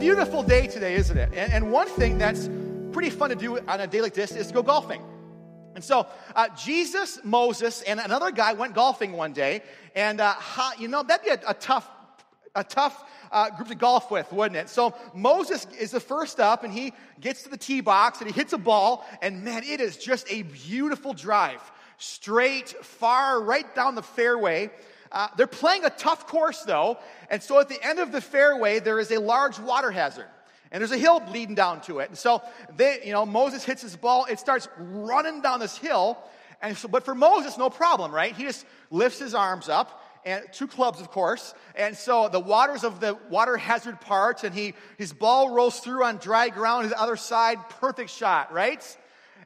beautiful day today, isn't it? And, and one thing that's pretty fun to do on a day like this is go golfing. And so uh, Jesus, Moses, and another guy went golfing one day, and uh, you know that'd be a, a tough, a tough uh, group to golf with, wouldn't it? So Moses is the first up, and he gets to the tee box and he hits a ball, and man, it is just a beautiful drive, straight, far, right down the fairway. Uh, they're playing a tough course though, and so at the end of the fairway there is a large water hazard. And there's a hill leading down to it. And so they, you know, Moses hits his ball, it starts running down this hill. And so, but for Moses, no problem, right? He just lifts his arms up and two clubs, of course. And so the waters of the water hazard part, and he his ball rolls through on dry ground, his other side, perfect shot, right?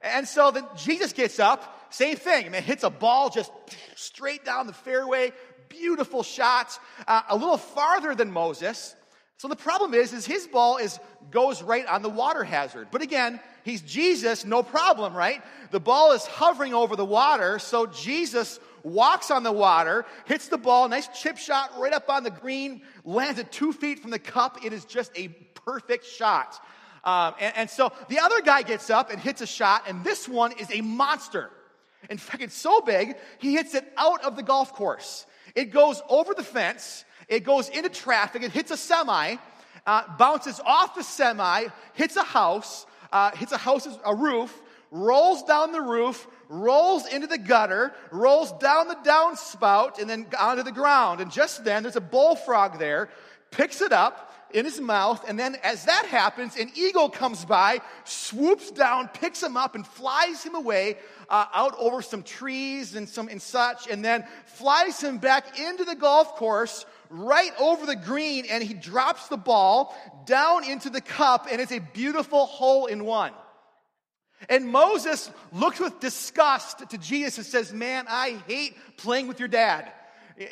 And so then Jesus gets up, same thing. I mean, hits a ball just straight down the fairway, beautiful shot, uh, a little farther than Moses. So the problem is, is his ball is goes right on the water hazard. But again, he's Jesus, no problem, right? The ball is hovering over the water, so Jesus walks on the water, hits the ball, nice chip shot right up on the green, lands at two feet from the cup. It is just a perfect shot. Um, and, and so the other guy gets up and hits a shot, and this one is a monster. In fact, it's so big, he hits it out of the golf course. It goes over the fence, it goes into traffic, it hits a semi, uh, bounces off the semi, hits a house, uh, hits a house's a roof, rolls down the roof, rolls into the gutter, rolls down the downspout, and then onto the ground. And just then, there's a bullfrog there, picks it up in his mouth, and then as that happens, an eagle comes by, swoops down, picks him up, and flies him away uh, out over some trees and some and such, and then flies him back into the golf course right over the green, and he drops the ball down into the cup, and it's a beautiful hole in one. And Moses looks with disgust to Jesus and says, Man, I hate playing with your dad.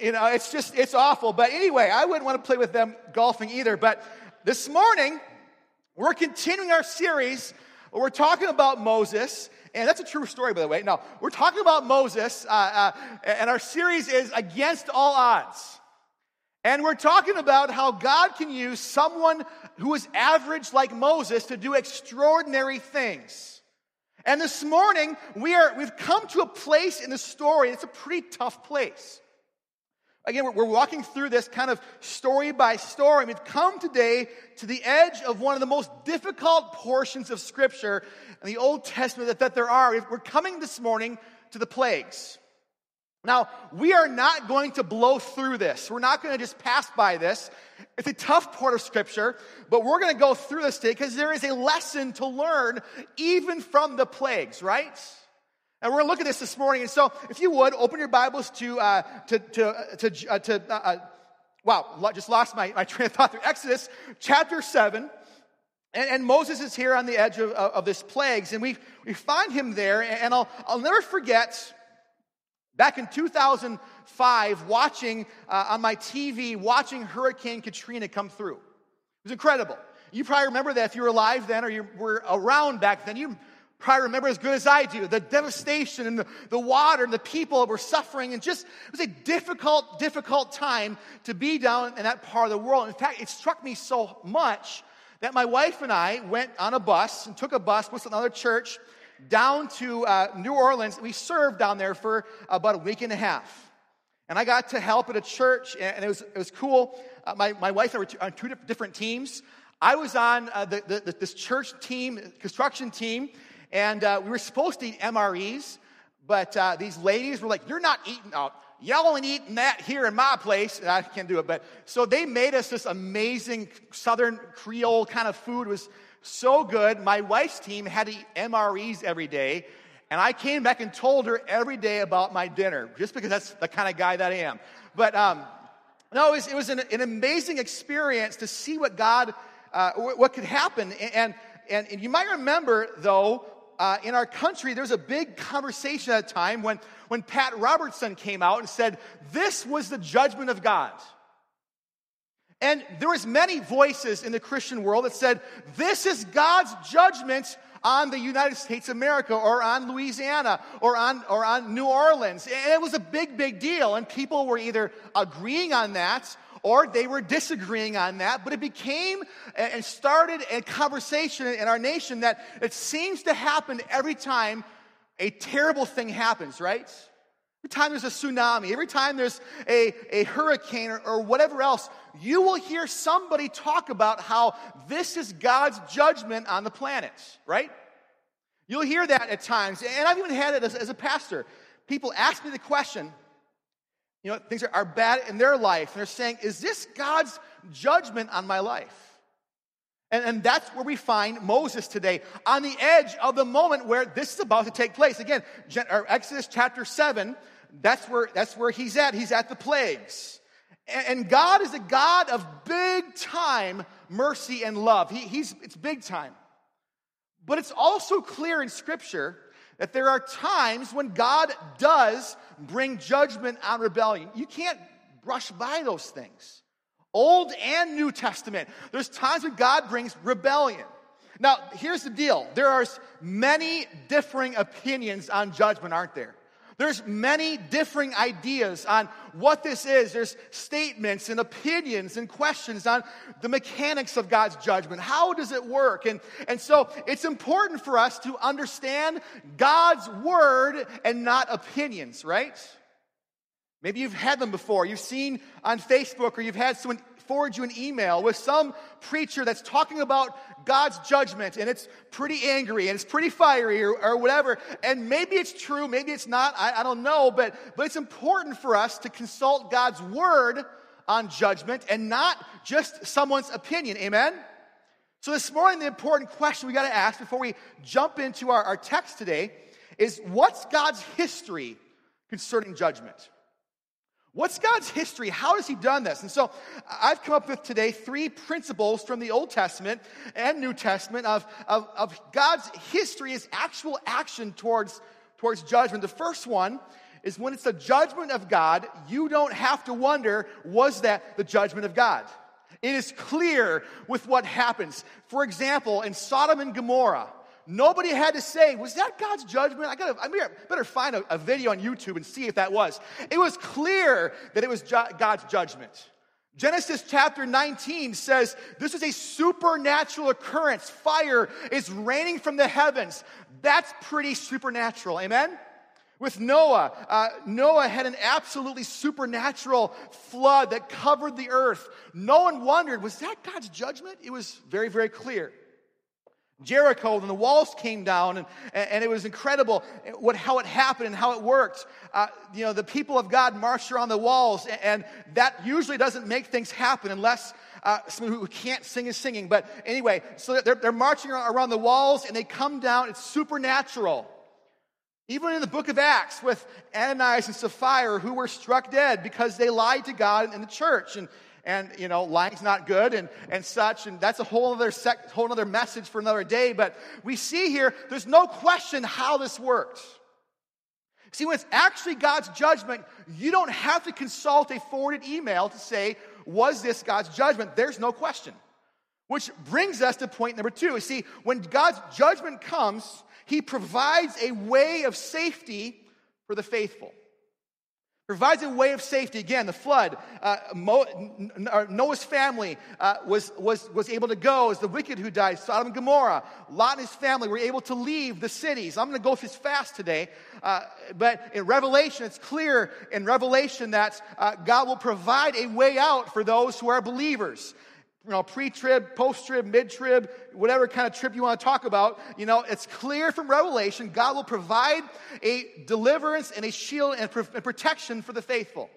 You know, it's just, it's awful. But anyway, I wouldn't want to play with them golfing either. But this morning, we're continuing our series. We're talking about Moses. And that's a true story, by the way. No, we're talking about Moses. Uh, uh, and our series is Against All Odds. And we're talking about how God can use someone who is average like Moses to do extraordinary things. And this morning, we are, we've come to a place in the story, it's a pretty tough place. Again, we're walking through this kind of story by story. We've come today to the edge of one of the most difficult portions of Scripture in the Old Testament that, that there are. We're coming this morning to the plagues. Now, we are not going to blow through this. We're not going to just pass by this. It's a tough part of Scripture, but we're going to go through this today because there is a lesson to learn even from the plagues, right? And we're going to look at this this morning. And so, if you would, open your Bibles to, uh, to, to, uh, to, uh, to uh, uh wow, just lost my, my train of thought through Exodus chapter 7. And, and, Moses is here on the edge of, of this plagues, and we, we find him there. And I'll, I'll never forget back in 2005, watching uh, on my TV, watching Hurricane Katrina come through. It was incredible. You probably remember that if you were alive then or you were around back then. You probably remember as good as I do the devastation and the, the water and the people that were suffering. And just, it was a difficult, difficult time to be down in that part of the world. In fact, it struck me so much that my wife and I went on a bus and took a bus with another church down to uh, New Orleans. We served down there for about a week and a half. And I got to help at a church, and it was, it was cool. Uh, my, my wife and I were on two different teams. I was on uh, the, the, this church team, construction team, and uh, we were supposed to eat MREs, but uh, these ladies were like, You're not eating out. Y'all ain't eating that here in my place. I can't do it. But so they made us this amazing Southern Creole kind of food. It was so good. My wife's team had to eat MREs every day. And I came back and told her every day about my dinner, just because that's the kind of guy that I am. But um, no, it was, it was an, an, amazing experience to see what God, uh, what could happen. And, and, and you might remember, though, uh, in our country, there was a big conversation at a time when, when Pat Robertson came out and said, This was the judgment of God. And there was many voices in the Christian world that said, This is God's judgment on the United States of America or on Louisiana or on, or on New Orleans. And it was a big, big deal. And people were either agreeing on that or they were disagreeing on that. But it became and started a conversation in our nation that it seems to happen every time a terrible thing happens, right? Every time there's a tsunami, every time there's a, a hurricane or, or whatever else, you will hear somebody talk about how this is God's judgment on the planet, right? You'll hear that at times. And I've even had it as, as a pastor. People ask me the question, you know, things are, are bad in their life. And they're saying, is this God's judgment on my life? And, and that's where we find Moses today, on the edge of the moment where this is about to take place. Again, Exodus chapter 7, that's where, that's where he's at. He's at the plagues. And God is a God of big time mercy and love. He, he's, it's big time. But it's also clear in Scripture that there are times when God does bring judgment on rebellion. You can't brush by those things. Old and New Testament, there's times when God brings rebellion. Now, here's the deal there are many differing opinions on judgment, aren't there? There's many differing ideas on what this is. There's statements and opinions and questions on the mechanics of God's judgment. How does it work? And, and so it's important for us to understand God's word and not opinions, right? Maybe you've had them before. You've seen on Facebook or you've had someone forward you an email with some preacher that's talking about God's judgment and it's pretty angry and it's pretty fiery or, or whatever. And maybe it's true, maybe it's not, I, I don't know, but, but it's important for us to consult God's word on judgment and not just someone's opinion. Amen? So, this morning, the important question we got to ask before we jump into our, our text today is what's God's history concerning judgment? What's God's history? How has He done this? And so I've come up with today three principles from the Old Testament and New Testament of, of, of God's history as actual action towards, towards judgment. The first one is when it's the judgment of God, you don't have to wonder, was that the judgment of God? It is clear with what happens. For example, in Sodom and Gomorrah, Nobody had to say, was that God's judgment? I gotta, I better find a, a video on YouTube and see if that was. It was clear that it was ju- God's judgment. Genesis chapter 19 says this is a supernatural occurrence. Fire is raining from the heavens. That's pretty supernatural. Amen? With Noah, uh, Noah had an absolutely supernatural flood that covered the earth. No one wondered, was that God's judgment? It was very, very clear. Jericho and the walls came down and, and it was incredible what, how it happened and how it worked. Uh, you know, the people of God marched around the walls and, and that usually doesn't make things happen unless uh, someone who can't sing is singing. But anyway, so they're, they're marching around the walls and they come down. It's supernatural. Even in the book of Acts with Ananias and Sapphira who were struck dead because they lied to God in the church. And and you know lying's not good and, and such and that's a whole other sec, whole other message for another day but we see here there's no question how this works. See when it's actually god's judgment you don't have to consult a forwarded email to say was this god's judgment? There's no question. Which brings us to point number two. See when god's judgment comes he provides a way of safety for the faithful provides a way of safety. Again, the flood, uh, Noah's family uh, was, was, was able to go as the wicked who died, Sodom and Gomorrah. Lot and his family were able to leave the cities. I'm going to go through this fast today, uh, but in Revelation, it's clear in Revelation that uh, God will provide a way out for those who are believers you know, pre-trib, post-trib, mid-trib, whatever kind of trip you want to talk about, you know, it's clear from Revelation, God will provide a deliverance and a shield and protection for the faithful.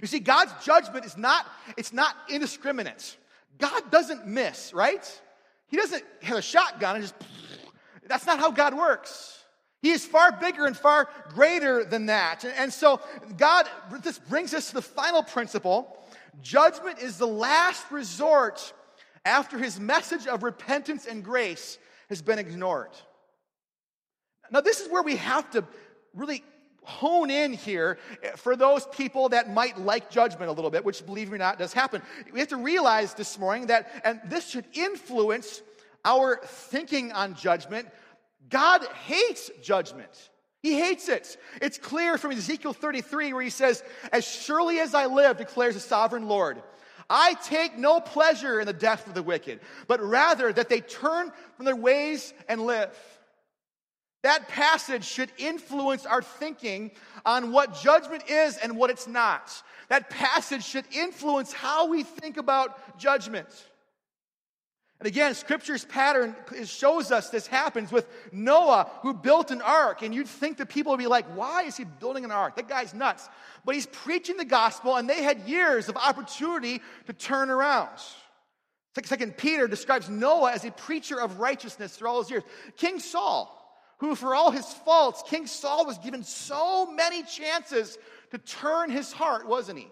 You see, God's judgment is not, it's not indiscriminate. God doesn't miss, right? He doesn't have a shotgun and just, that's not how God works. He is far bigger and far greater than that. And, and so God, this brings us to the final principle Judgment is the last resort after his message of repentance and grace has been ignored. Now, this is where we have to really hone in here for those people that might like judgment a little bit, which, believe me or not, does happen. We have to realize this morning that, and this should influence our thinking on judgment, God hates judgment. He hates it. It's clear from Ezekiel 33 where he says, As surely as I live, declares the sovereign Lord, I take no pleasure in the death of the wicked, but rather that they turn from their ways and live. That passage should influence our thinking on what judgment is and what it's not. That passage should influence how we think about judgment. And again, Scripture's pattern shows us this happens with Noah, who built an ark. And you'd think that people would be like, why is he building an ark? That guy's nuts. But he's preaching the gospel, and they had years of opportunity to turn around. Second Peter describes Noah as a preacher of righteousness through all his years. King Saul, who for all his faults, King Saul was given so many chances to turn his heart, wasn't he?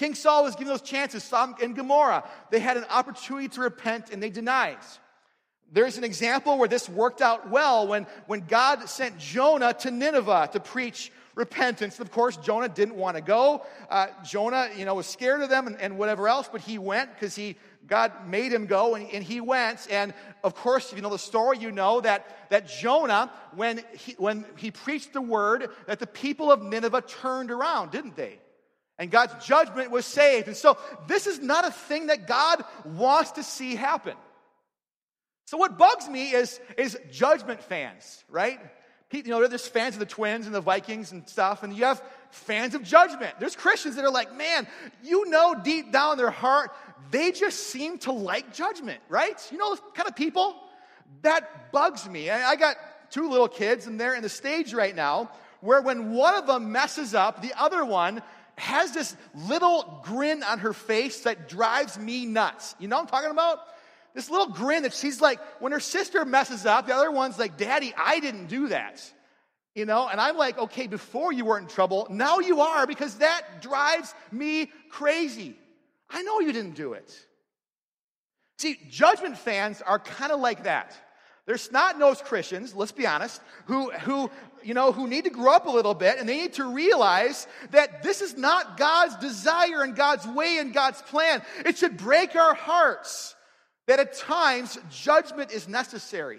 King Saul was given those chances. Sodom and Gomorrah, they had an opportunity to repent and they denied. There's an example where this worked out well when, when God sent Jonah to Nineveh to preach repentance. Of course, Jonah didn't want to go. Uh, Jonah, you know, was scared of them and, and whatever else, but he went because he God made him go, and, and, he went. And of course, if you know the story, you know that, that Jonah, when he, when he preached the word, that the people of Nineveh turned around, didn't they? And God's judgment was saved. And so this is not a thing that God wants to see happen. So what bugs me is, is judgment fans, right? You know, there's fans of the Twins and the Vikings and stuff, and you have fans of judgment. There's Christians that are like, man, you know deep down their heart, they just seem to like judgment, right? You know kind of people? That bugs me. I got two little kids, and they're in the stage right now where when one of them messes up, the other one has this little grin on her face that drives me nuts. You know what I'm talking about? This little grin that she's like, when her sister messes up, the other one's like, Daddy, I didn't do that. You know, and I'm like, okay, before you weren't in trouble, now you are because that drives me crazy. I know you didn't do it. See, judgment fans are kind of like that. They're snot-nosed Christians, let's be honest, who, who, you know, who need to grow up a little bit and they need to realize that this is not God's desire and God's way and God's plan. It should break our hearts that at times judgment is necessary.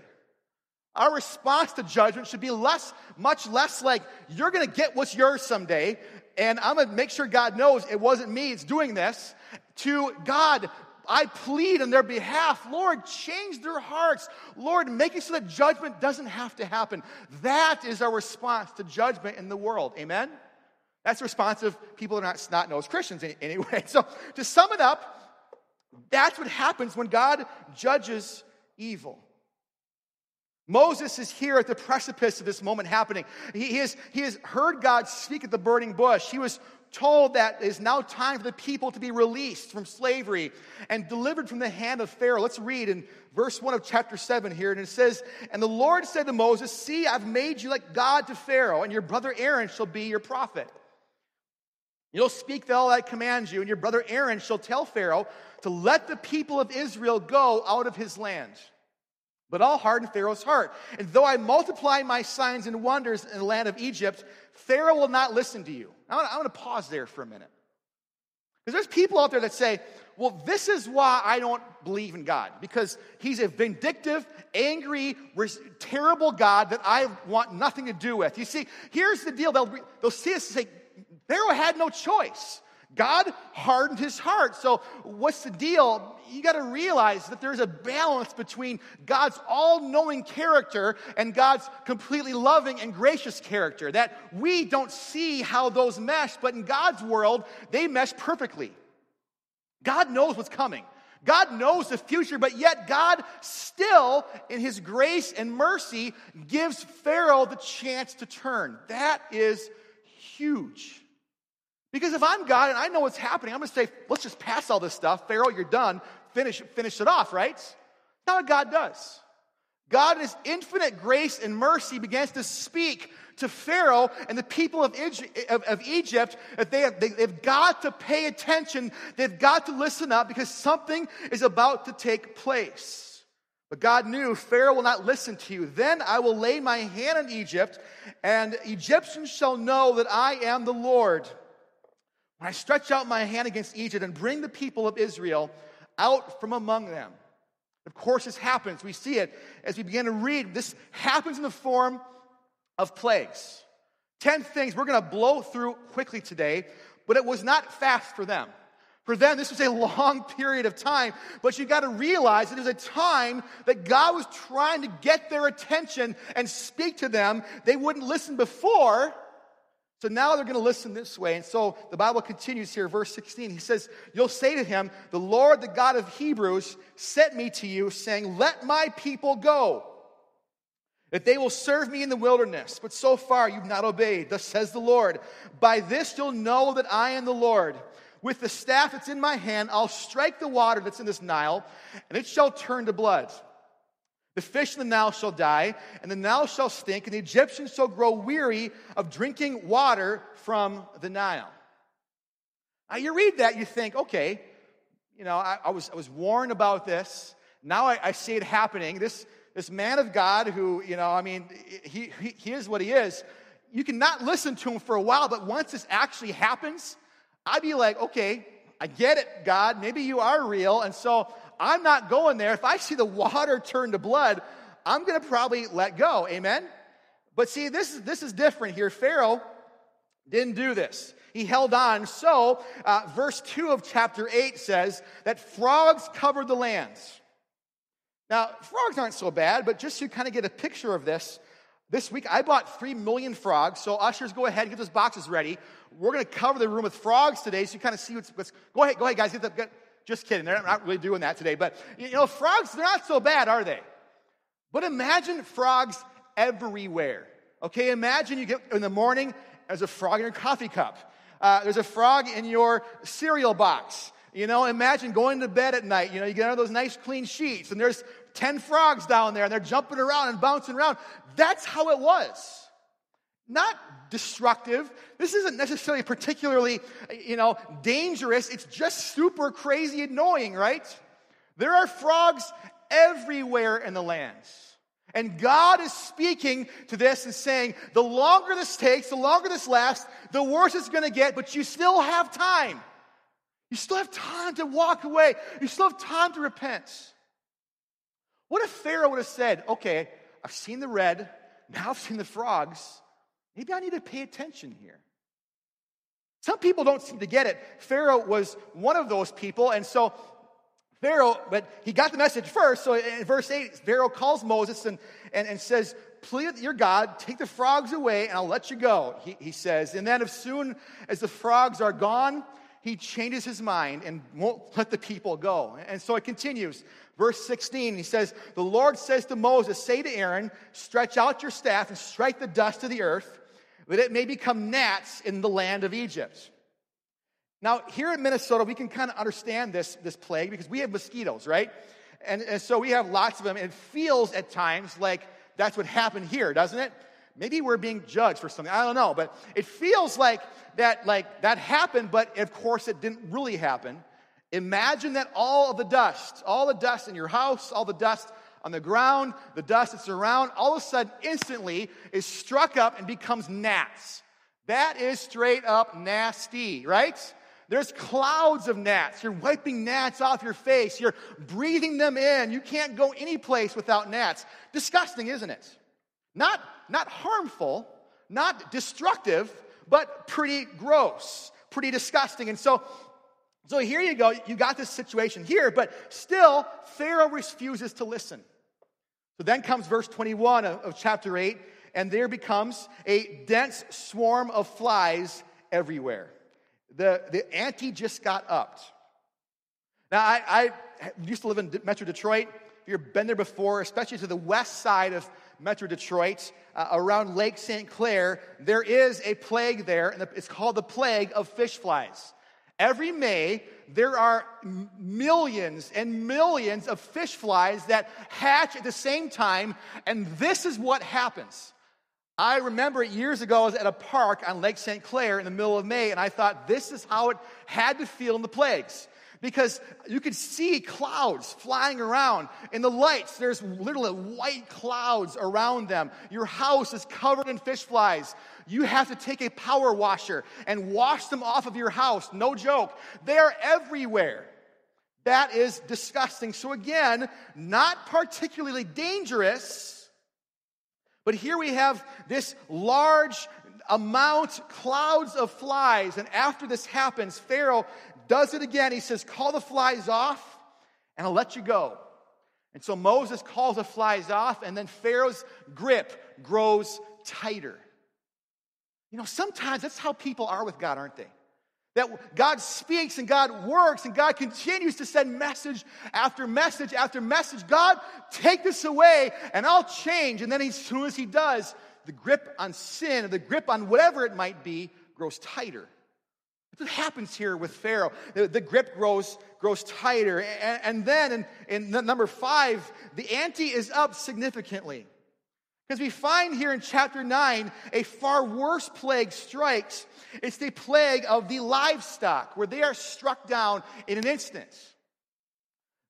Our response to judgment should be less, much less like, you're gonna get what's yours someday, and I'm gonna make sure God knows it wasn't me, it's doing this, to God, I plead on their behalf. Lord, change their hearts. Lord, make it so that judgment doesn't have to happen. That is our response to judgment in the world. Amen? That's the response of people that are not snot nosed Christians anyway. So, to sum it up, that's what happens when God judges evil. Moses is here at the precipice of this moment happening. He, has, he has heard God speak at the burning bush. He was told that it is now time for the people to be released from slavery and delivered from the hand of Pharaoh. Let's read in verse 1 of chapter 7 here. And it says, And the Lord said to Moses, See, I've made you like God to Pharaoh, and your brother Aaron shall be your prophet. You'll speak all I command you, and your brother Aaron shall tell Pharaoh to let the people of Israel go out of his land. But I'll harden Pharaoh's heart. And though I multiply my signs and wonders in the land of Egypt, Pharaoh will not listen to you. I'm going to pause there for a minute. Because there's people out there that say, well, this is why I don't believe in God, because he's a vindictive, angry, terrible God that I want nothing to do with. You see, here's the deal they'll, they'll see us and say, Pharaoh had no choice. God hardened his heart. So, what's the deal? You got to realize that there's a balance between God's all knowing character and God's completely loving and gracious character. That we don't see how those mesh, but in God's world, they mesh perfectly. God knows what's coming. God knows the future, but yet God still, in His grace and mercy, gives Pharaoh the chance to turn. That is huge. Because if I'm God and I know what's happening, I'm going to say, let's just pass all this stuff. Pharaoh, you're done. Finish, finish it off, right? Not what God does. God, in His infinite grace and mercy, begins to speak to Pharaoh and the people of, Egypt that they have, they, they've got to pay attention. They've got to listen up because something is about to take place. But God knew Pharaoh will not listen to you. Then I will lay my hand on Egypt, and Egyptians shall know that I am the Lord. I stretch out my hand against Egypt and bring the people of Israel out from among them. Of course, this happens. We see it as we begin to read. This happens in the form of plagues. 10 things we're going to blow through quickly today, but it was not fast for them. For them, this was a long period of time, but you got to realize that was a time that God was trying to get their attention and speak to them. They wouldn't listen before, so now they're going to listen this way. And so the Bible continues here, verse 16. He says, You'll say to him, The Lord, the God of Hebrews, sent me to you, saying, Let my people go that they will serve me in the wilderness. But so far you've not obeyed. Thus says the Lord. By this you'll know that I am the Lord. With the staff that's in my hand, I'll strike the water that's in this Nile, and it shall turn to blood. The fish in the Nile shall die, and the Nile shall stink, and the Egyptians shall grow weary of drinking water from the Nile. Now, you read that, you think, okay, you know, I, I was, I was warned about this. Now I, I see it happening. This, this man of God who, you know, I mean, he, he, he is what he is. You cannot listen to him for a while, but once this actually happens, I'd be like, okay, I get it, God. Maybe you are real. And so I'm not going there. If I see the water turn to blood, I'm going to probably let go. Amen? But see, this is, this is different here. Pharaoh didn't do this. He held on. So, uh, verse 2 of chapter 8 says that frogs covered the lands. Now, frogs aren't so bad, but just to kind of get a picture of this, this week I bought three million frogs. So, ushers, go ahead and get those boxes ready. We're going to cover the room with frogs today so you kind of see what's. what's go ahead, go ahead, guys. Get the, get, just kidding. They're not really doing that today. But, you know, frogs, they're not so bad, are they? But imagine frogs everywhere. Okay, imagine you get in the morning, there's a frog in your coffee cup. Uh, there's a frog in your cereal box. You know, imagine going to bed at night. You know, you get under those nice clean sheets, and there's 10 frogs down there and they're jumping around and bouncing around. That's how it was. Not destructive. This isn't necessarily particularly, you know, dangerous. It's just super crazy annoying, right? There are frogs everywhere in the lands. And God is speaking to this and saying, the longer this takes, the longer this lasts, the worse it's going to get, but you still have time. You still have time to walk away. You still have time to repent. What if Pharaoh would have said, okay, I've seen the red, now I've seen the frogs. Maybe I need to pay attention here. Some people don't seem to get it. Pharaoh was one of those people, and so Pharaoh, but he got the message first. So in verse 8, Pharaoh calls Moses and, and, and says, Please, your God, take the frogs away and I'll let you go, he, he says. And then, as soon as the frogs are gone, he changes his mind and won't let the people go. And so it continues. Verse 16, he says, The Lord says to Moses, Say to Aaron, stretch out your staff and strike the dust of the earth, that it may become gnats in the land of Egypt. Now, here in Minnesota, we can kind of understand this, this plague because we have mosquitoes, right? And, and so we have lots of them. And it feels at times like that's what happened here, doesn't it? Maybe we're being judged for something. I don't know. But it feels like that, like that happened, but of course it didn't really happen. Imagine that all of the dust, all the dust in your house, all the dust on the ground, the dust that's around, all of a sudden, instantly, is struck up and becomes gnats. That is straight up nasty, right? There's clouds of gnats. You're wiping gnats off your face. You're breathing them in. You can't go any place without gnats. Disgusting, isn't it? Not, not harmful, not destructive, but pretty gross, pretty disgusting. And so so here you go, you got this situation here, but still, Pharaoh refuses to listen. So then comes verse 21 of, of chapter 8, and there becomes a dense swarm of flies everywhere. The, the ante just got upped. Now, I, I used to live in Metro Detroit. If you've been there before, especially to the west side of Metro Detroit, uh, around Lake St. Clair, there is a plague there, and it's called the plague of fish flies. Every May, there are millions and millions of fish flies that hatch at the same time, and this is what happens. I remember it years ago, I was at a park on Lake St. Clair in the middle of May, and I thought this is how it had to feel in the plagues because you could see clouds flying around. In the lights, there's literally white clouds around them. Your house is covered in fish flies. You have to take a power washer and wash them off of your house. No joke. They are everywhere. That is disgusting. So, again, not particularly dangerous, but here we have this large amount, clouds of flies. And after this happens, Pharaoh does it again. He says, Call the flies off, and I'll let you go. And so Moses calls the flies off, and then Pharaoh's grip grows tighter. You know, sometimes that's how people are with God, aren't they? That God speaks and God works and God continues to send message after message after message. God, take this away and I'll change. And then as soon as He does, the grip on sin, the grip on whatever it might be, grows tighter. What happens here with Pharaoh. The, the grip grows, grows tighter. And, and then in, in number five, the ante is up significantly. Because we find here in chapter 9 a far worse plague strikes. It's the plague of the livestock, where they are struck down in an instant.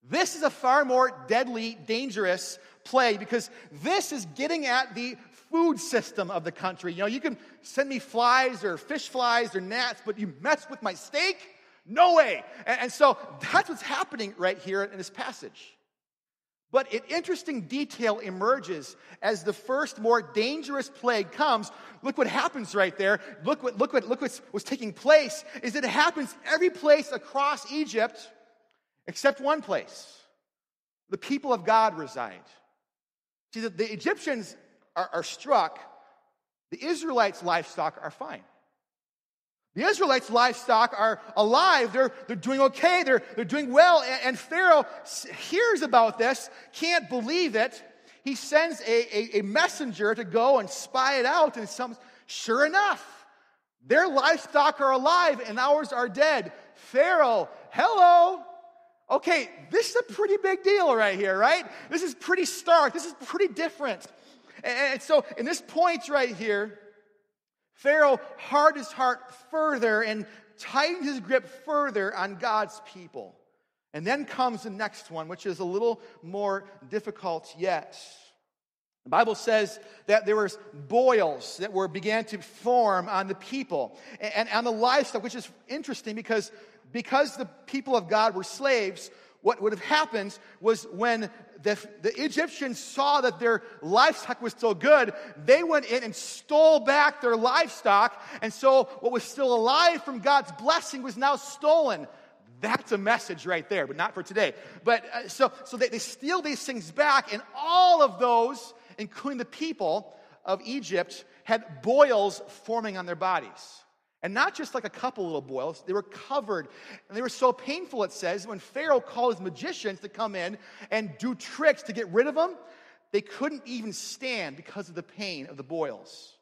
This is a far more deadly, dangerous plague because this is getting at the food system of the country. You know, you can send me flies or fish flies or gnats, but you mess with my steak? No way. And, and so that's what's happening right here in this passage. But an interesting detail emerges as the first more dangerous plague comes. Look what happens right there. Look what, look what, look what was taking place is it happens every place across Egypt except one place. The people of God reside. See, the, the Egyptians are, are struck, the Israelites' livestock are fine. The Israelites' livestock are alive. They're, they're doing okay. They're, they're doing well. And, and Pharaoh hears about this, can't believe it. He sends a, a, a messenger to go and spy it out. And some, sure enough, their livestock are alive and ours are dead. Pharaoh, hello. Okay, this is a pretty big deal right here, right? This is pretty stark. This is pretty different. And so, in this point right here, Pharaoh hardened his heart further and tightened his grip further on God's people. And then comes the next one, which is a little more difficult yet. The Bible says that there was boils that were began to form on the people and, and on the livestock, which is interesting because because the people of God were slaves, what would have happened was when the, the, Egyptians saw that their livestock was still good, they went in and stole back their livestock. And so what was still alive from God's blessing was now stolen. That's a message right there, but not for today. But uh, so, so they, they steal these things back, and all of those, including the people of Egypt, had boils forming on their bodies. And not just like a couple little boils, they were covered. And they were so painful, it says, when Pharaoh called his magicians to come in and do tricks to get rid of them, they couldn't even stand because of the pain of the boils.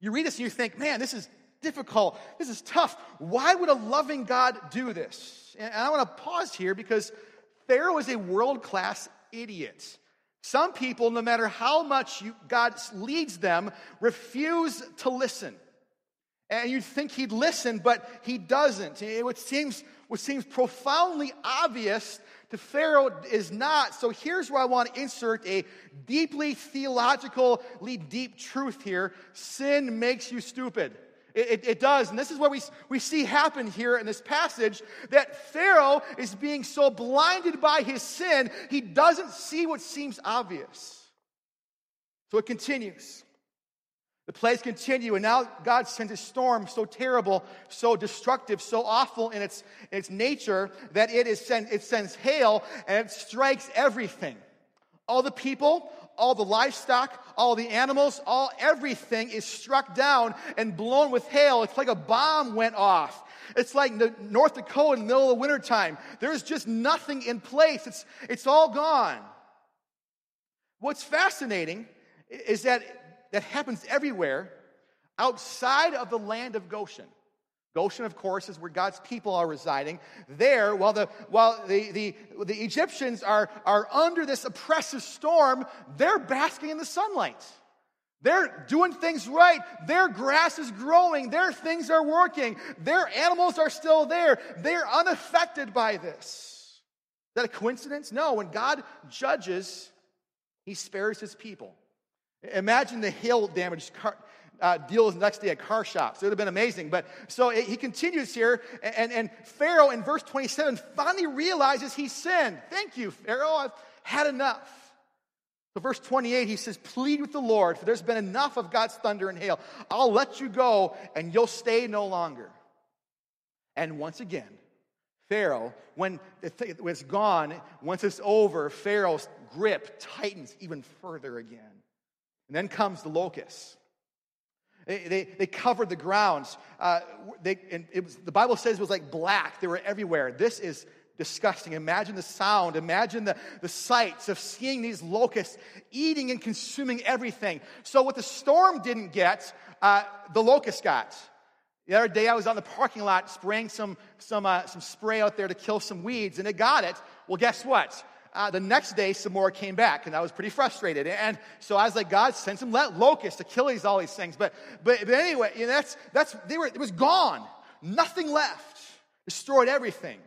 You read this and you think, man, this is difficult. This is tough. Why would a loving God do this? And I want to pause here because Pharaoh is a world class idiot. Some people, no matter how much you, God leads them, refuse to listen. And you'd think he'd listen, but he doesn't. What seems, what seems profoundly obvious to Pharaoh is not. So here's where I want to insert a deeply theologically deep truth here sin makes you stupid. It, it, it, does. And this is what we, we see happen here in this passage that Pharaoh is being so blinded by his sin, he doesn't see what seems obvious. So it continues. The plagues continue, and now God sends a storm so terrible, so destructive, so awful in its, in its nature that it, is send, it sends hail and it strikes everything. All the people, all the livestock, all the animals, all everything is struck down and blown with hail. It's like a bomb went off. It's like North Dakota in the middle of the wintertime. There's just nothing in place. It's, it's all gone. What's fascinating is that that happens everywhere outside of the land of Goshen. Goshen, of course, is where God's people are residing. There, while the, while the, the, the Egyptians are, are under this oppressive storm, they're basking in the sunlight. They're doing things right. Their grass is growing. Their things are working. Their animals are still there. They're unaffected by this. Is that a coincidence? No. When God judges, he spares his people. Imagine the hail damage uh, deal the next day at car shops. It would have been amazing. But so it, he continues here, and, and Pharaoh in verse 27 finally realizes he sinned. Thank you, Pharaoh. I've had enough. So, verse 28, he says, Plead with the Lord, for there's been enough of God's thunder and hail. I'll let you go, and you'll stay no longer. And once again, Pharaoh, when it's gone, once it's over, Pharaoh's grip tightens even further again. And then comes the locusts. They, they, they covered the grounds. Uh, they, and it was, the Bible says it was like black. They were everywhere. This is disgusting. Imagine the sound. Imagine the, the sights of seeing these locusts eating and consuming everything. So, what the storm didn't get, uh, the locusts got. The other day, I was on the parking lot spraying some, some, uh, some spray out there to kill some weeds, and it got it. Well, guess what? Uh, the next day, some more came back, and I was pretty frustrated. And so I was like, God, send some locusts Achilles, all these things. But, but, but anyway, you know, that's, that's, they were, it was gone. Nothing left. Destroyed everything.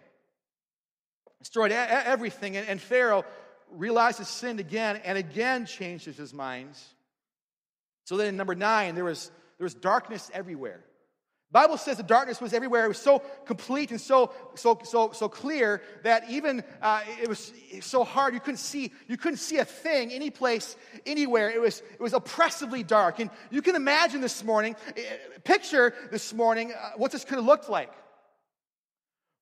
Destroyed everything. And, and Pharaoh realizes sin again and again changes his mind. So then in number nine, there was, there was darkness everywhere. Bible says the darkness was everywhere. It was so complete and so so so so clear that even uh, it was so hard you couldn't see you couldn't see a thing any place anywhere. It was it was oppressively dark. And you can imagine this morning, eh, picture this morning uh, what this could have looked like.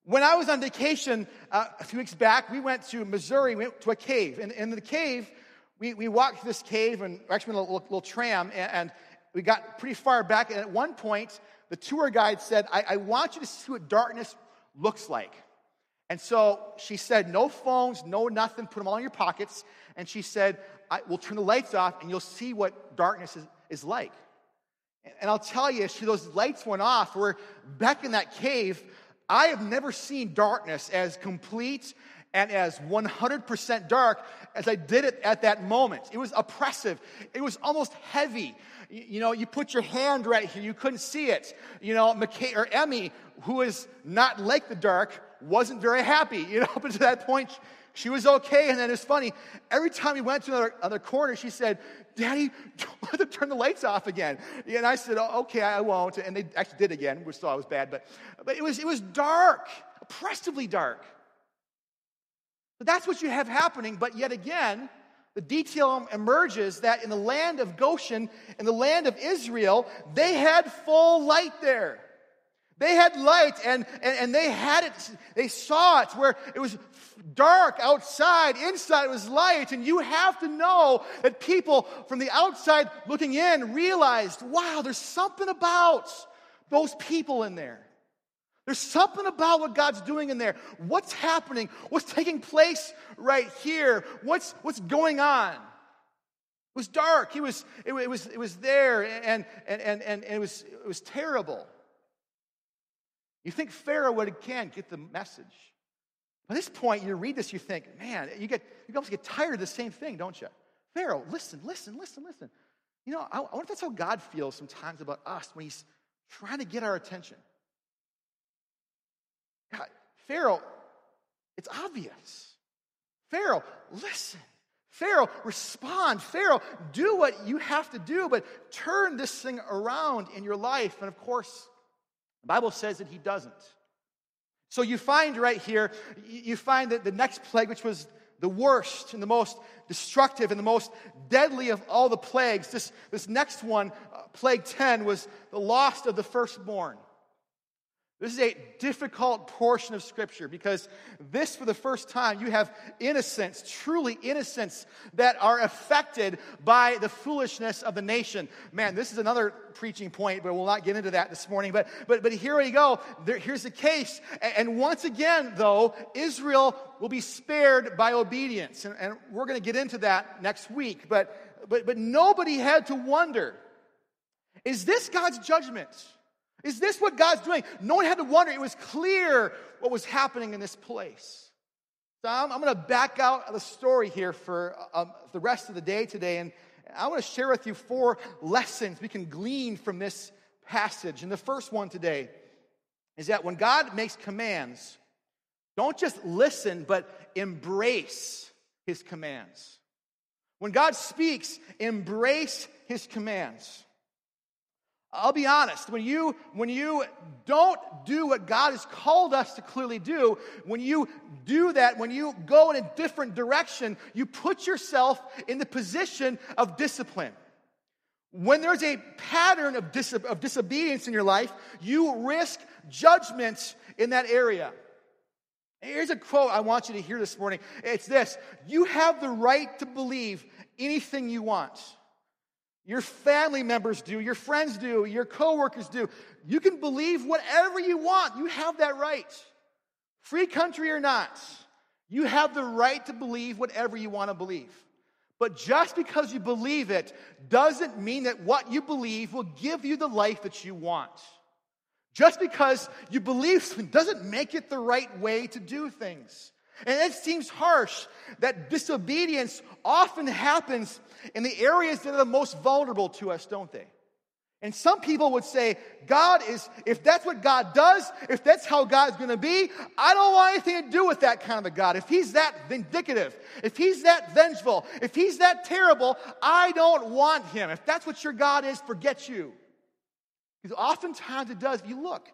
When I was on vacation uh, a few weeks back, we went to Missouri. We went to a cave, and in the cave, we, we walked through this cave and actually a little, little tram, and, and we got pretty far back. And at one point the tour guide said, I, I want you to see what darkness looks like. And so she said, No phones, no nothing, put them all in your pockets. And she said, We'll turn the lights off and you'll see what darkness is, is like. And I'll tell you, as those lights went off, we're back in that cave. I have never seen darkness as complete and as 100% dark as I did it at that moment. It was oppressive, it was almost heavy. You know, you put your hand right here, you couldn't see it. You know, McKay, or Emmy, who is not like the dark, wasn't very happy. You know, up until that point, she was okay. And then it's funny, every time we went to another, another corner, she said, Daddy, don't let them turn the lights off again. And I said, oh, okay, I won't. And they actually did again, which thought was bad. But, but it, was, it was dark, oppressively dark. But that's what you have happening. But yet again, the detail emerges that in the land of Goshen, in the land of Israel, they had full light there. They had light and, and, and they had it, they saw it where it was dark outside, inside it was light. And you have to know that people from the outside looking in realized, wow, there's something about those people in there. There's something about what God's doing in there. What's happening? What's taking place right here? What's, what's going on? It was dark. It was, it, it was, it was there, and, and, and, and it, was, it was terrible. You think Pharaoh would again get the message. By this point, you read this, you think, man, you get you almost get tired of the same thing, don't you? Pharaoh, listen, listen, listen, listen. You know, I, I wonder if that's how God feels sometimes about us when He's trying to get our attention. God, Pharaoh, it's obvious. Pharaoh, listen. Pharaoh, respond. Pharaoh, do what you have to do, but turn this thing around in your life. And of course, the Bible says that he doesn't. So you find right here, you find that the next plague, which was the worst and the most destructive and the most deadly of all the plagues, this, this next one, uh, plague 10, was the loss of the firstborn. This is a difficult portion of Scripture because this, for the first time, you have innocents, truly innocents, that are affected by the foolishness of the nation. Man, this is another preaching point, but we'll not get into that this morning. But, but, but here we go. There, here's the case. And once again, though, Israel will be spared by obedience. And, and we're going to get into that next week. But, but, but nobody had to wonder is this God's judgment? Is this what God's doing? No one had to wonder. It was clear what was happening in this place. So I'm, I'm going to back out of the story here for um, the rest of the day today, and I want to share with you four lessons we can glean from this passage. And the first one today is that when God makes commands, don't just listen, but embrace his commands. When God speaks, embrace his commands. I'll be honest, when you, when you don't do what God has called us to clearly do, when you do that, when you go in a different direction, you put yourself in the position of discipline. When there's a pattern of, of disobedience in your life, you risk judgment in that area. Here's a quote I want you to hear this morning. It's this You have the right to believe anything you want. Your family members do, your friends do, your coworkers do. You can believe whatever you want. You have that right. Free country or not, you have the right to believe whatever you want to believe. But just because you believe it doesn't mean that what you believe will give you the life that you want. Just because you believe something doesn't make it the right way to do things. And it seems harsh that disobedience often happens in the areas that are the most vulnerable to us, don't they? And some people would say, God is, if that's what God does, if that's how God's gonna be, I don't want anything to do with that kind of a God. If He's that vindictive, if He's that vengeful, if He's that terrible, I don't want Him. If that's what your God is, forget you. Because oftentimes it does. If you look,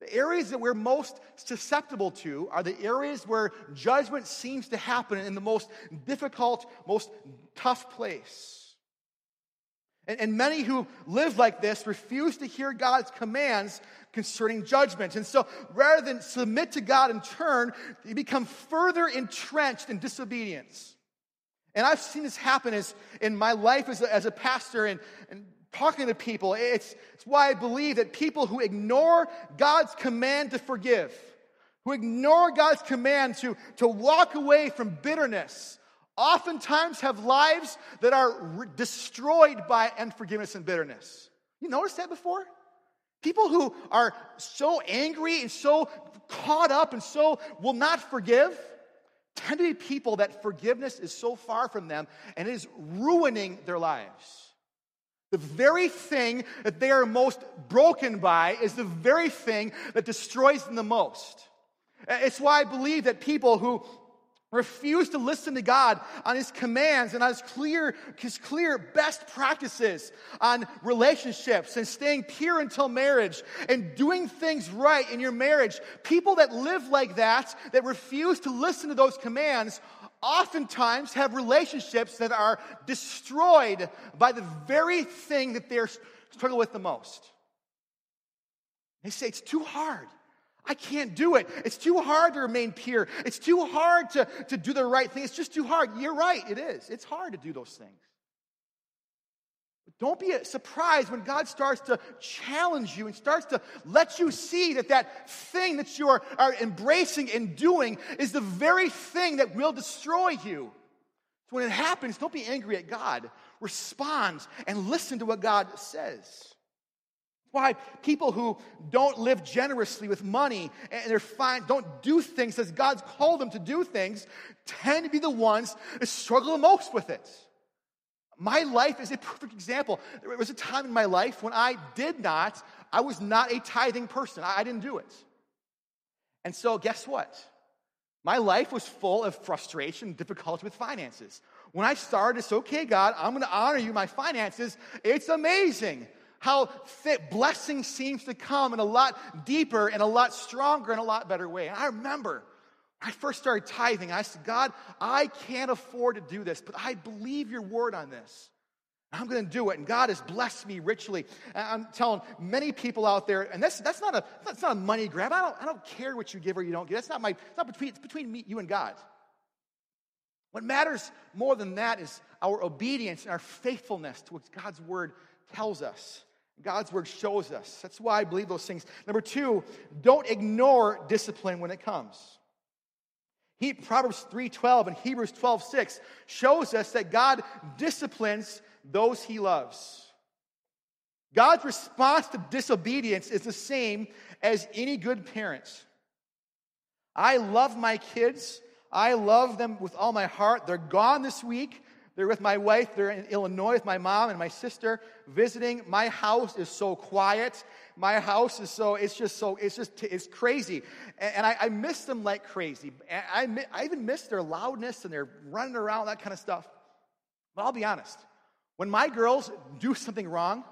the areas that we're most susceptible to are the areas where judgment seems to happen in the most difficult, most tough place. And, and, many who live like this refuse to hear God's commands concerning judgment. And so rather than submit to God in turn, they become further entrenched in disobedience. And I've seen this happen as in my life as a, as a pastor and, and talking to people. It's, it's why I believe that people who ignore God's command to forgive, who ignore God's command to, to walk away from bitterness, oftentimes have lives that are re- destroyed by unforgiveness and bitterness. You noticed that before? People who are so angry and so caught up and so will not forgive tend to be people that forgiveness is so far from them and it is ruining their lives. The very thing that they are most broken by is the very thing that destroys them the most. Uh, it's why I believe that people who refuse to listen to God on His commands and on His clear, His clear best practices on relationships and staying pure until marriage and doing things right in your marriage. People that live like that, that refuse to listen to those commands, oftentimes have relationships that are destroyed by the very thing that they're struggling with the most. They say, It's too hard. I can't do it. It's too hard to remain pure. It's too hard to, to do the right thing. It's just too hard. You're right, it is. It's hard to do those things. Don't be surprised when God starts to challenge you and starts to let you see that that thing that you are, are embracing and doing is the very thing that will destroy you. So when it happens, don't be angry at God. Respond and listen to what God says. Why people who don't live generously with money and they're fine, don't do things as God's called them to do things, tend to be the ones that struggle the most with it. My life is a perfect example. There was a time in my life when I did not, I was not a tithing person. I, didn't do it. And so, guess what? My life was full of frustration, difficulty with finances. When I started, it's okay, God, I'm going to honor you, my finances. It's amazing how fit blessing seems to come in a lot deeper and a lot stronger and a lot better way. And I remember I first started tithing. I said, God, I can't afford to do this, but I believe your word on this. I'm going to do it. And God has blessed me richly. I'm telling many people out there, and that's, that's, not, a, that's not a money grab. I don't, I don't care what you give or you don't give. That's not my, it's not between, it's between me, you and God. What matters more than that is our obedience and our faithfulness to what God's word tells us. God's word shows us. That's why I believe those things. Number two, don't ignore discipline when it comes. He, Proverbs 3:12 and Hebrews 12:6 shows us that God disciplines those he loves. God's response to disobedience is the same as any good parent. I love my kids. I love them with all my heart. They're gone this week. They're with my wife. They're in Illinois with my mom and my sister visiting. My house is so quiet. My house is so, it's just so, it's just, it's crazy. And, and I, I, miss them like crazy. I, I even miss their loudness and their running around, that kind of stuff. But I'll be honest. When my girls do something wrong,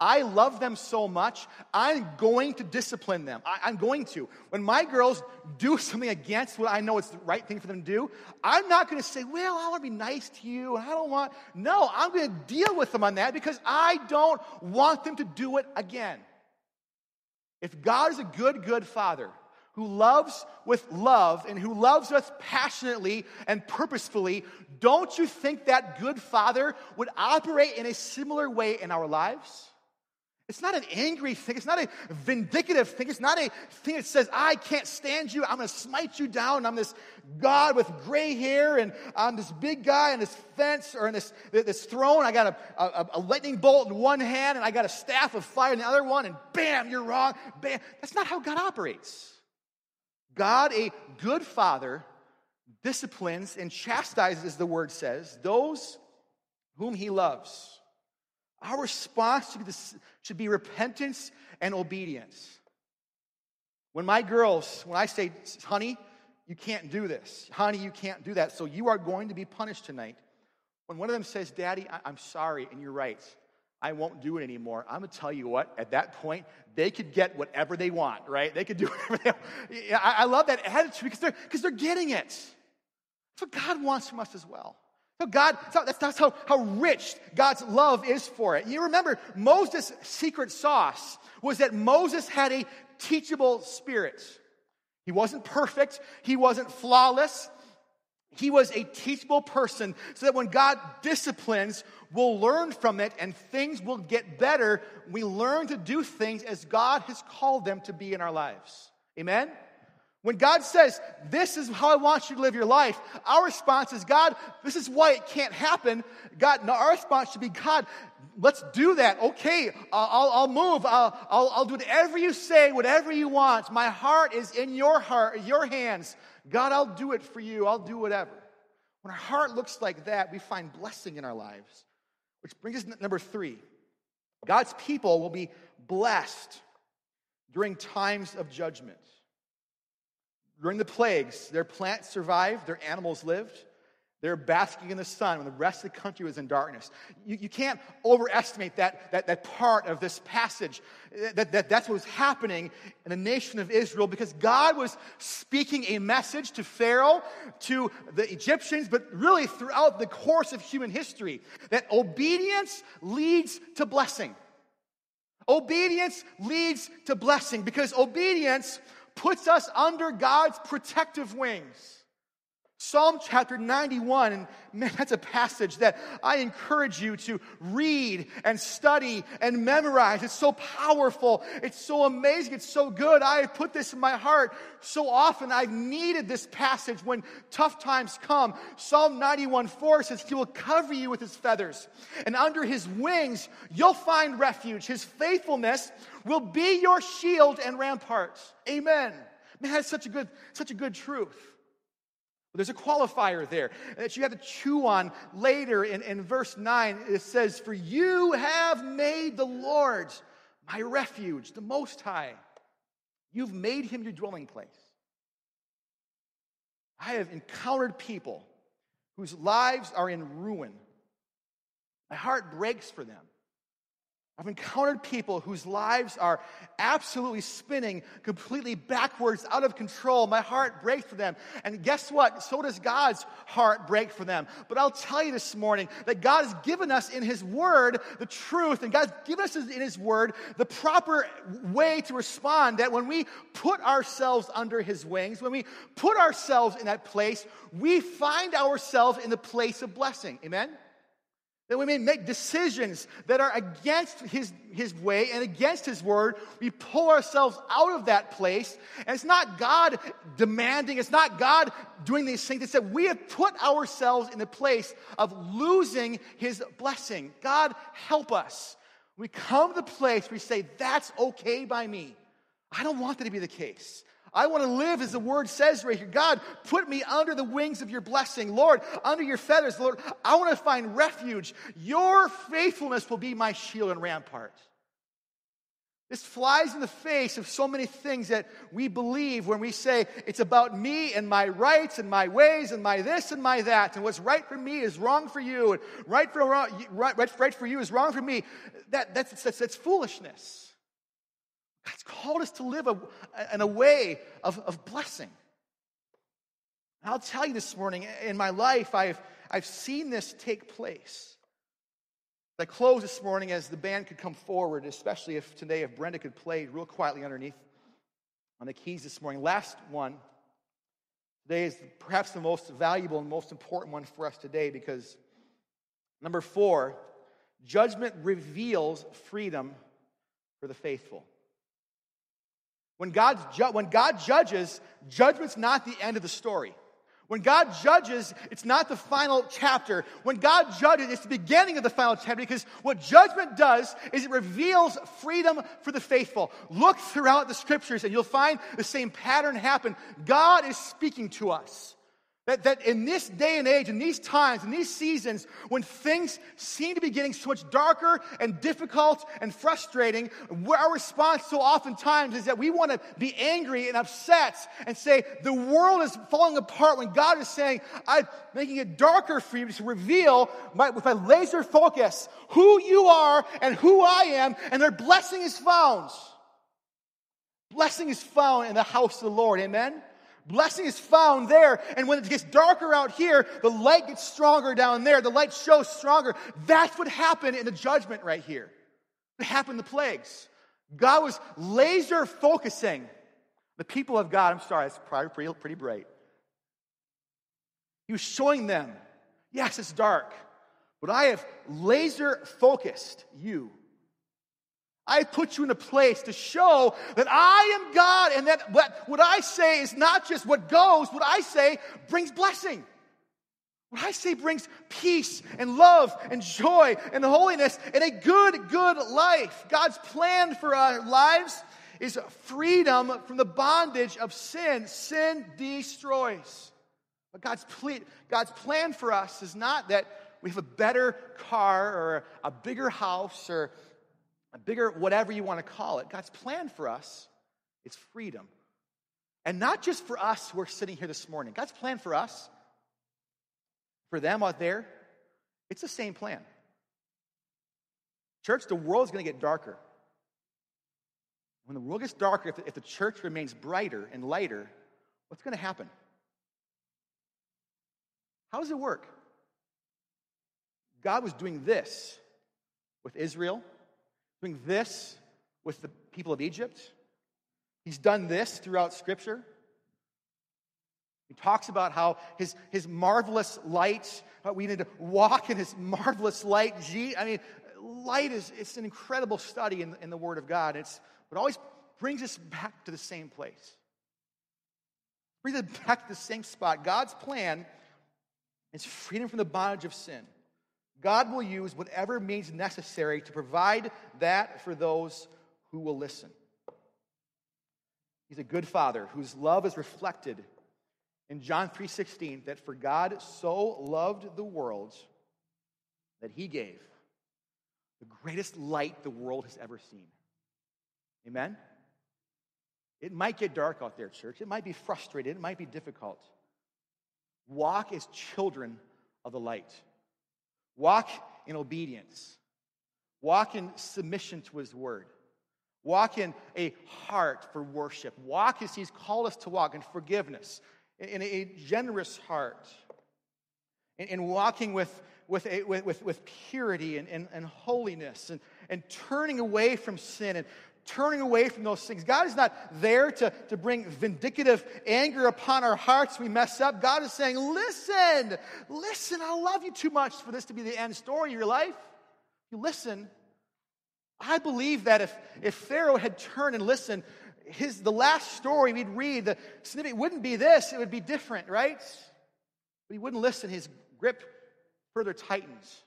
I love them so much, I'm going to discipline them. I, am going to. When my girls do something against what I know is the right thing for them to do, I'm not going to say, Well, I want to be nice to you, and I don't want. No, I'm going to deal with them on that because I don't want them to do it again. If God is a good, good father, who loves with love and who loves us passionately and purposefully, don't you think that good father would operate in a similar way in our lives? It's not an angry thing. It's not a vindictive thing. It's not a thing that says, I can't stand you. I'm going to smite you down. I'm this God with gray hair and I'm this big guy on this fence or in this, this throne. I got a, a, a lightning bolt in one hand and I got a staff of fire in the other one and bam, you're wrong. Bam. That's not how God operates. God, a good father, disciplines and chastises, the word says, those whom he loves. Our response should be, this, should be repentance and obedience. When my girls, when I say, honey, you can't do this, honey, you can't do that, so you are going to be punished tonight. When one of them says, Daddy, I- I'm sorry, and you're right, I won't do it anymore. I'm gonna tell you what, at that point, they could get whatever they want, right? They could do whatever they want. I, I love that attitude because they're, because they're getting it. That's what God wants from us as well. So God, that's, that's how, how rich God's love is for it. You remember, Moses' secret sauce was that Moses had a teachable spirit. He wasn't perfect, he wasn't flawless. He was a teachable person so that when God disciplines, we'll learn from it and things will get better. We learn to do things as God has called them to be in our lives. Amen? When God says, This is how I want you to live your life, our response is, God, this is why it can't happen. God, no, our response should be, God, let's do that. Okay, I'll, I'll move. I'll, I'll, I'll do whatever you say, whatever you want. My heart is in your heart, your hands. God, I'll do it for you. I'll do whatever. When our heart looks like that, we find blessing in our lives. Which brings us to number three God's people will be blessed during times of judgment. During the plagues, their plants survived, their animals lived. They're basking in the sun when the rest of the country was in darkness. You, you can't overestimate that, that, that part of this passage. That, that, that's what was happening in the nation of Israel because God was speaking a message to Pharaoh, to the Egyptians, but really throughout the course of human history that obedience leads to blessing. Obedience leads to blessing because obedience puts us under God's protective wings. Psalm chapter 91, and man, that's a passage that I encourage you to read and study and memorize. It's so powerful. It's so amazing. It's so good. I have put this in my heart so often. I've needed this passage when tough times come. Psalm 91 4 says, He will cover you with His feathers, and under His wings you'll find refuge. His faithfulness will be your shield and rampart. Amen. Man, that's such a good, such a good truth. There's a qualifier there that you have to chew on later in, in verse 9. It says, For you have made the Lord my refuge, the Most High. You've made him your dwelling place. I have encountered people whose lives are in ruin. My heart breaks for them. I've encountered people whose lives are absolutely spinning completely backwards, out of control. My heart breaks for them. And guess what? So does God's heart break for them. But I'll tell you this morning that God has given us in His Word the truth, and God's given us in His Word the proper way to respond that when we put ourselves under His wings, when we put ourselves in that place, we find ourselves in the place of blessing. Amen? That we may make decisions that are against his, his way and against his word. We pull ourselves out of that place. And it's not God demanding, it's not God doing these things. It's that we have put ourselves in the place of losing his blessing. God, help us. We come to the place where we say, That's okay by me. I don't want that to be the case. I want to live as the word says right here. God, put me under the wings of your blessing. Lord, under your feathers, Lord, I want to find refuge. Your faithfulness will be my shield and rampart. This flies in the face of so many things that we believe when we say it's about me and my rights and my ways and my this and my that. And what's right for me is wrong for you. And right for, right, right, right for you is wrong for me. That, that's, that's, that's foolishness. God's called us to live a, in a way of, of blessing. I'll tell you this morning, in my life, I've, I've seen this take place. I close this morning as the band could come forward, especially if today, if Brenda could play real quietly underneath on the keys this morning. Last one. Today is perhaps the most valuable and most important one for us today because number four, judgment reveals freedom for the faithful. When, God's ju- when God judges, judgment's not the end of the story. When God judges, it's not the final chapter. When God judges, it's the beginning of the final chapter because what judgment does is it reveals freedom for the faithful. Look throughout the scriptures and you'll find the same pattern happen. God is speaking to us. That, that in this day and age, in these times, in these seasons, when things seem to be getting so much darker and difficult and frustrating, our response so oftentimes is that we want to be angry and upset and say, the world is falling apart when God is saying, I'm making it darker for you to reveal my, with my laser focus who you are and who I am, and their blessing is found. Blessing is found in the house of the Lord. Amen? Blessing is found there. And when it gets darker out here, the light gets stronger down there. The light shows stronger. That's what happened in the judgment right here. It happened the plagues. God was laser focusing the people of God. I'm sorry, it's probably pretty, pretty bright. He was showing them, yes, it's dark, but I have laser focused you I put you in a place to show that I am God and that what, I say is not just what goes, what I say brings blessing. What I say brings peace and love and joy and holiness and a good, good life. God's plan for our lives is freedom from the bondage of sin. Sin destroys. But God's, ple- God's plan for us is not that we have a better car or a bigger house or a bigger, whatever you want to call it. God's plan for us is freedom. And not just for us who are sitting here this morning. God's plan for us, for them out there, it's the same plan. Church, the world is going to get darker. When the world gets darker, if the church remains brighter and lighter, what's going to happen? How does it work? God was doing this with Israel doing this with the people of Egypt. He's done this throughout Scripture. He talks about how his, his marvelous light, we need to walk in his marvelous light. I mean, light is it's an incredible study in, in the Word of God. It's, it always brings us back to the same place. Brings us back to the same spot. God's plan is freedom from the bondage of sin. God will use whatever means necessary to provide that for those who will listen. He's a good father whose love is reflected in John 3:16 that for God so loved the world that he gave the greatest light the world has ever seen. Amen. It might get dark out there, church. It might be frustrated. It might be difficult. Walk as children of the light. Walk in obedience. Walk in submission to his word. Walk in a heart for worship. Walk as he's called us to walk in forgiveness, in a generous heart, in, walking with, with, a, with, with, purity and, and, and holiness, and, and turning away from sin and turning away from those things. God is not there to, to bring vindictive anger upon our hearts we mess up. God is saying, listen, listen, I love you too much for this to be the end story of your life. You listen, I believe that if, if Pharaoh had turned and listened, his, the last story we'd read, the snippet wouldn't be this, it would be different, right? But he wouldn't listen. His grip further tightens.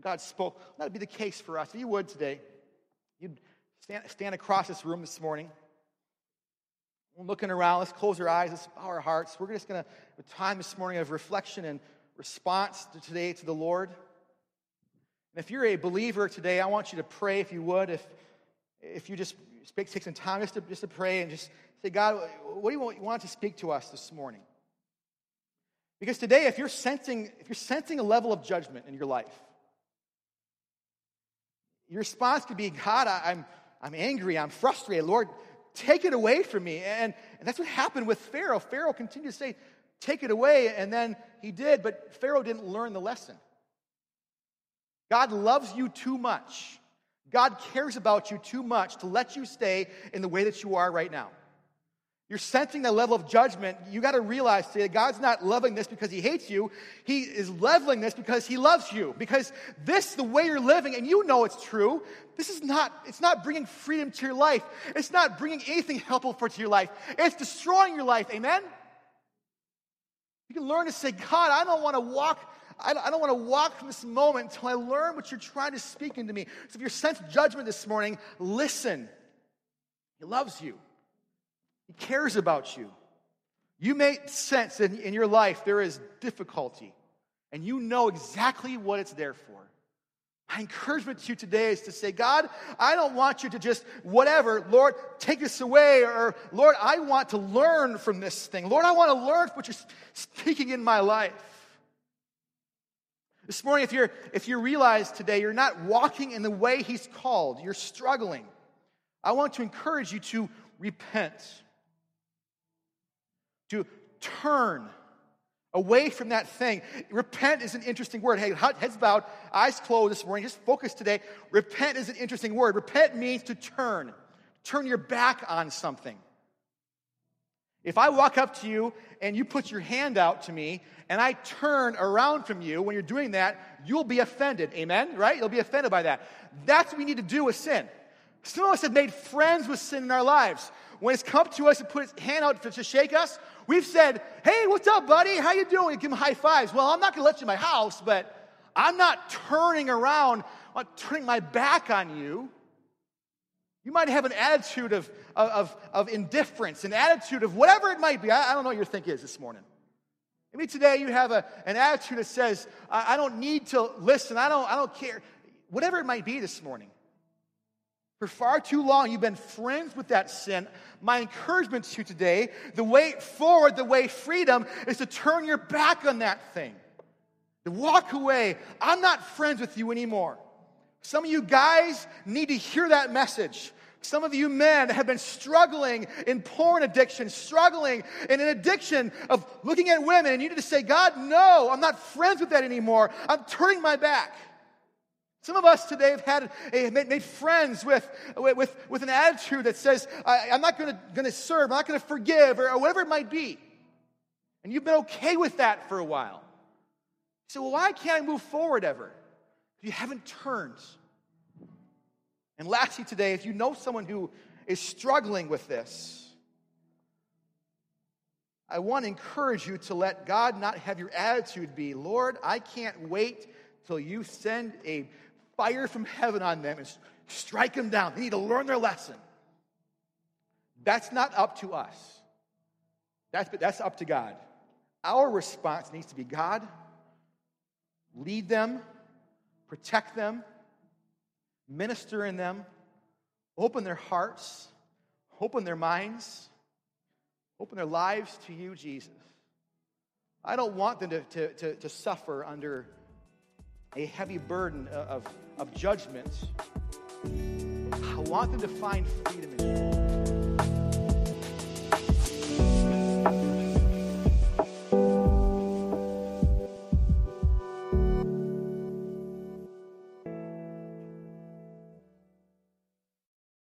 God spoke. That would be the case for us. If you would today, you'd stand, stand across this room this morning. Looking around. Let's close our eyes. Let's bow our hearts. We're just going to a time this morning of reflection and response to today to the Lord. And if you're a believer today, I want you to pray if you would. If, if you just Just take some time just to, just to pray and just say, God, what do you want, you want to speak to us this morning? Because today, if you're sensing, if you're sensing a level of judgment in your life, your response could be, God, I, I'm, I'm angry, I'm frustrated. Lord, take it away from me. And, and that's what happened with Pharaoh. Pharaoh continued to say, Take it away. And then he did, but Pharaoh didn't learn the lesson. God loves you too much. God cares about you too much to let you stay in the way that you are right now. You're sensing that level of judgment. You got to realize today that God's not loving this because He hates you. He is leveling this because He loves you. Because this, the way you're living, and you know it's true, this is not, it's not bringing freedom to your life. It's not bringing anything helpful for to your life. It's destroying your life. Amen? You can learn to say, God, I don't want to walk I don't want to walk from this moment until I learn what you're trying to speak into me. So if you're sense judgment this morning, listen. He loves you. He cares about you. You may sense in, in your life there is difficulty, and you know exactly what it's there for. My encouragement to you today is to say, God, I don't want you to just, whatever, Lord, take this away, or Lord, I want to learn from this thing. Lord, I want to learn what you're speaking in my life. This morning, if, you're, if you realize today you're not walking in the way He's called, you're struggling, I want to encourage you to repent, to turn away from that thing. Repent is an interesting word. Hey, heads bowed, eyes closed this morning. Just focus today. Repent is an interesting word. Repent means to turn, turn your back on something. If I walk up to you and you put your hand out to me and I turn around from you, when you're doing that, you'll be offended. Amen? Right? You'll be offended by that. That's what we need to do with sin. Some of us have made friends with sin in our lives. When it's come to us and put its hand out to shake us, we've said, "Hey, what's up, buddy? How you doing?" Give them high fives. Well, I'm not going to let you in my house, but I'm not turning around, I'm not turning my back on you. You might have an attitude of, of, of indifference, an attitude of whatever it might be. I, I don't know what your think is this morning. Maybe today you have a, an attitude that says, I, I don't need to listen, I don't, I don't care. Whatever it might be this morning. For far too long, you've been friends with that sin. My encouragement to you today, the way forward, the way freedom, is to turn your back on that thing, to walk away. I'm not friends with you anymore. Some of you guys need to hear that message. Some of you men have been struggling in porn addiction, struggling in an addiction of looking at women, and you need to say, God, no, I'm not friends with that anymore. I'm turning my back. Some of us today have had made friends with, with, with an attitude that says, I, am not going to serve, I'm not going to forgive, or, or whatever it might be. And you've been okay with that for a while. So, well, why can't I move forward ever? You haven't turned. And lastly, today, if you know someone who is struggling with this, I want to encourage you to let God not have your attitude be, Lord, I can't wait till you send a fire from heaven on them and strike them down. They need to learn their lesson. That's not up to us. That's, that's up to God. Our response needs to be God, lead them, protect them, minister in them, open their hearts, open their minds, open their lives to you, Jesus. I don't want them to, to, to, to suffer under a heavy burden of, of judgment. I want them to find freedom in you.